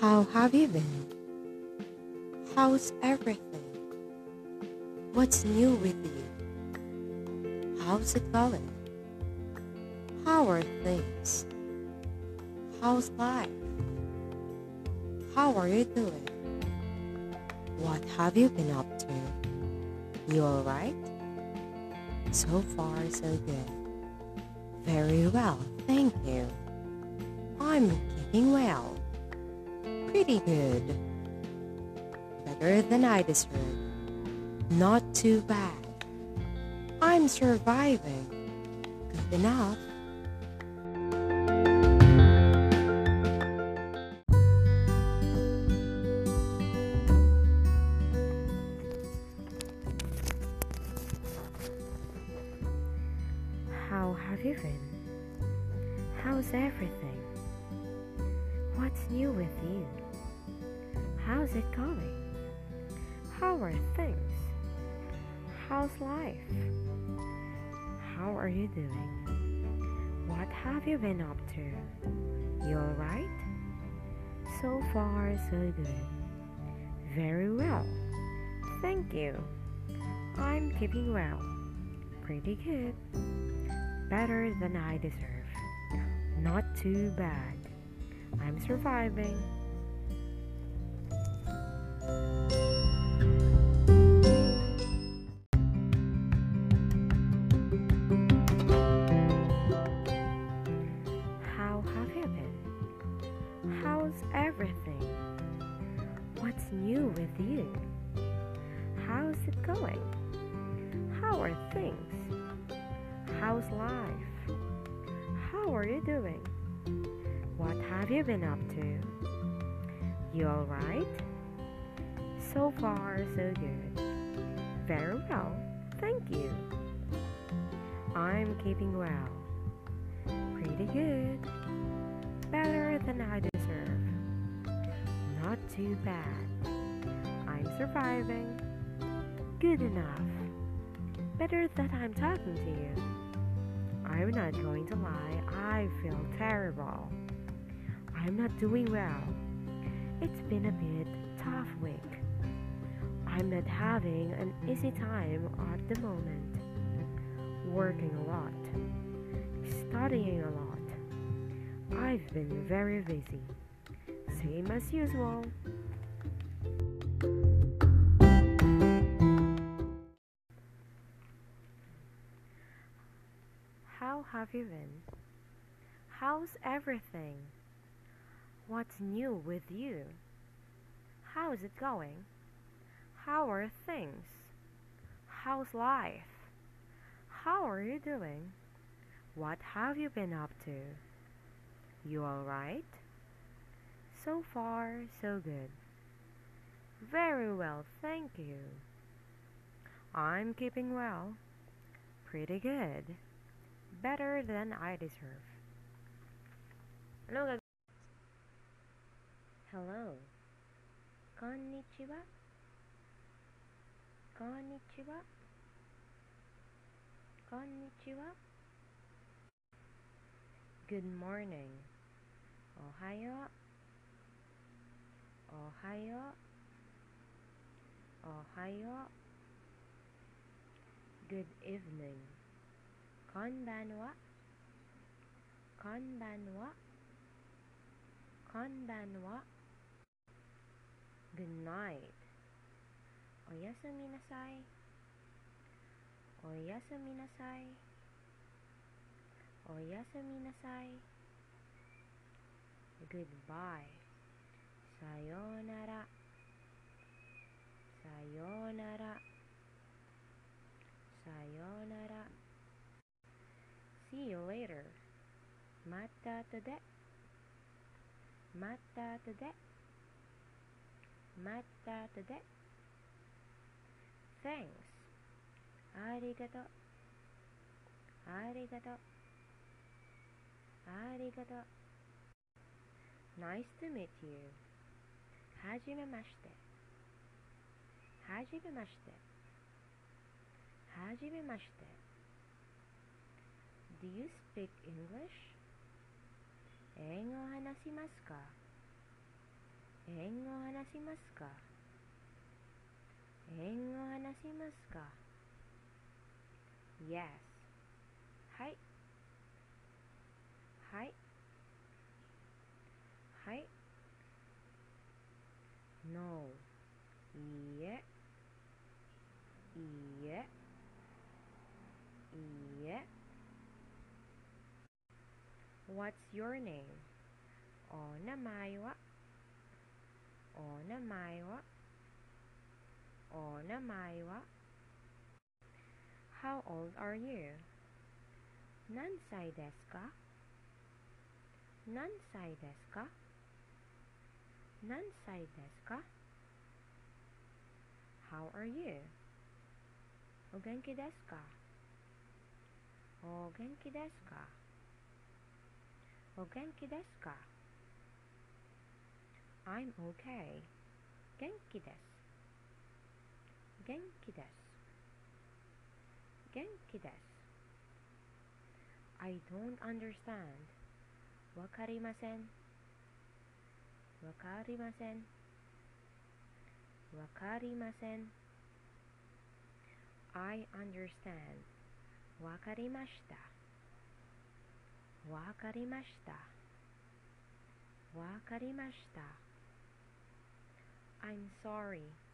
How have you been? How's everything? What's new with you? How's it going? How are things? How's life? How are you doing? What have you been up to? You alright? So far, so good. Very well, thank you. I'm keeping well. Pretty good. Better than I deserve. Not too bad. I'm surviving. Good enough. How have you been? How's everything? What's new with you? How's it going? How are things? How's life? How are you doing? What have you been up to? You alright? So far, so good. Very well. Thank you. I'm keeping well. Pretty good. Better than I deserve. Not too bad. I'm surviving. How have you been? How's everything? What's new with you? How's it going? How are things? How's life? How are you doing? What have you been up to? You alright? So far, so good. Very well, thank you. I'm keeping well. Pretty good. Better than I deserve. Not too bad. I'm surviving. Good enough. Better that I'm talking to you. I'm not going to lie, I feel terrible. I'm not doing well. It's been a bit tough week. I'm not having an easy time at the moment. Working a lot, studying a lot. I've been very busy. Same as usual. How have you been? How's everything? What's new with you? How's it going? How are things? How's life? How are you doing? What have you been up to? You alright? So far, so good. Very well, thank you. I'm keeping well. Pretty good. Better than I deserve. Ano gag- Hello. Konnichiwa. Konnichiwa. Konnichiwa. Good morning. Ohayo. Ohayo. Ohayo. Good evening. Konbanwa. Konbanwa. Konbanwa. Good night. おやすみなさい。おやすみなさい。おやすみなさい。Goodbye. さようなら。さようなら。さようなら。See you later. またとで。またとで。またとで。Thanks. ありがとう。ありがとう。ありがとう。Nice to meet you. はじめまして。はじめまして。はじめまして。Do you speak English? 英語を話しますか？英語を話しますか？英語話しますか？Yes. はい。はい。はい。No. いいえ。いいえ。いいえ。What's your name? お名前は？お名前は？お名前は？How old are you? 何歳ですか？何歳ですか？何歳ですか？How are you? お元気ですか？お元気ですか？お元気ですか？I'm okay. 元気です。元気です。元気です。I don't understand. わかりません。わかりません。わかりません。I understand. わかりました。わかりました。わかりました。I'm sorry.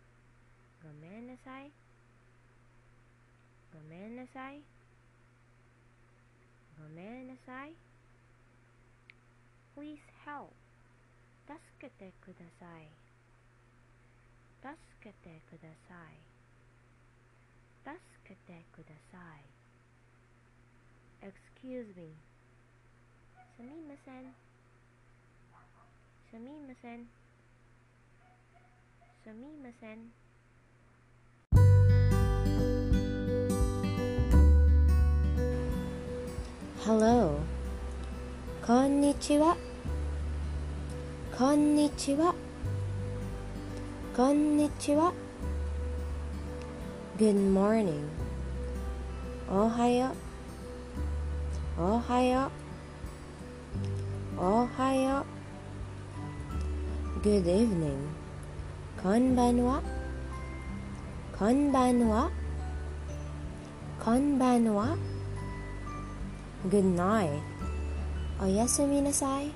ごめんなさいごめんなさいごめんなさい Please help 助けてください助けてください助けてください Excuse me すみませんすみませんすみません Hello. Konnichiwa. Konnichiwa. Konnichiwa. Good morning. Ohayo. Ohayo. Ohayo. Good evening. Konbanwa. Konbanwa. Konbanwa. Good night. おやすみなさい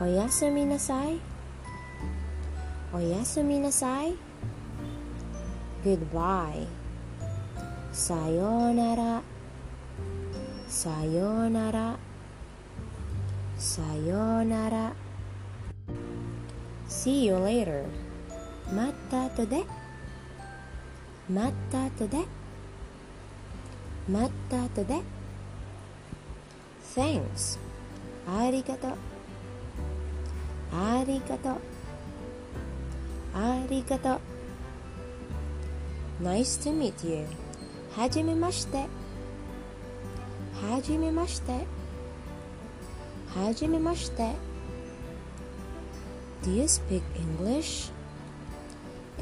おやすみなさいおやすみなさい Goodbye. さようならさようならさようなら See you later. また後でまた後でまた後で Thanks ありがとう。ありがとう。ありがとう。Nice to meet you. はじめまして。はじめまして。はじめまして。Do you speak English?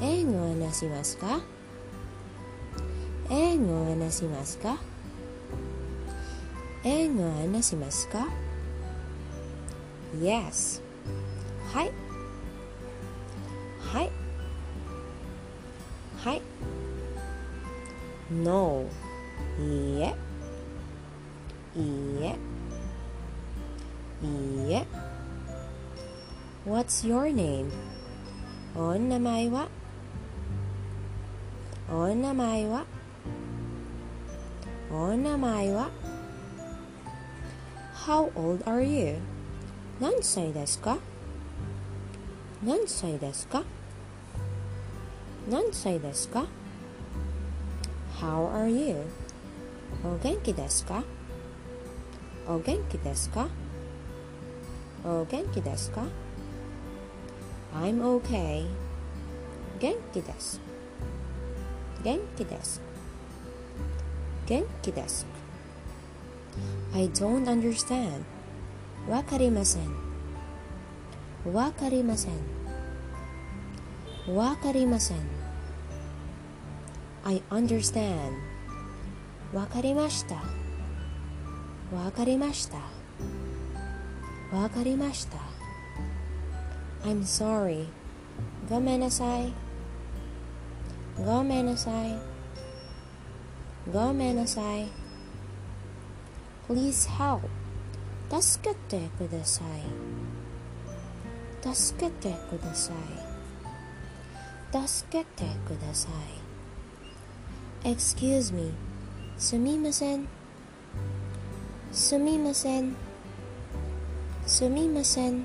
英語を話しますか？英語を話しますか？英語を話しますか ?Yes. はい。はい。はい。No. いいえ。いいえ。いいえ。What's your name? お名前は？お名前は？お名前は？How old are you? 何歳ですか何歳ですか何歳ですか How are you? お元気ですかお元気ですかお元気ですか I'm okay 元気です元気です元気です I don't understand わかりませんわかりませんわかりません I understand わかりましたわかりましたわかりました I'm sorry. ごめんなさい。ごめんなさい。ごめんなさい。Please help. 助けてください。助けてください。助けてください。Excuse me. すみません。すみません。すみません。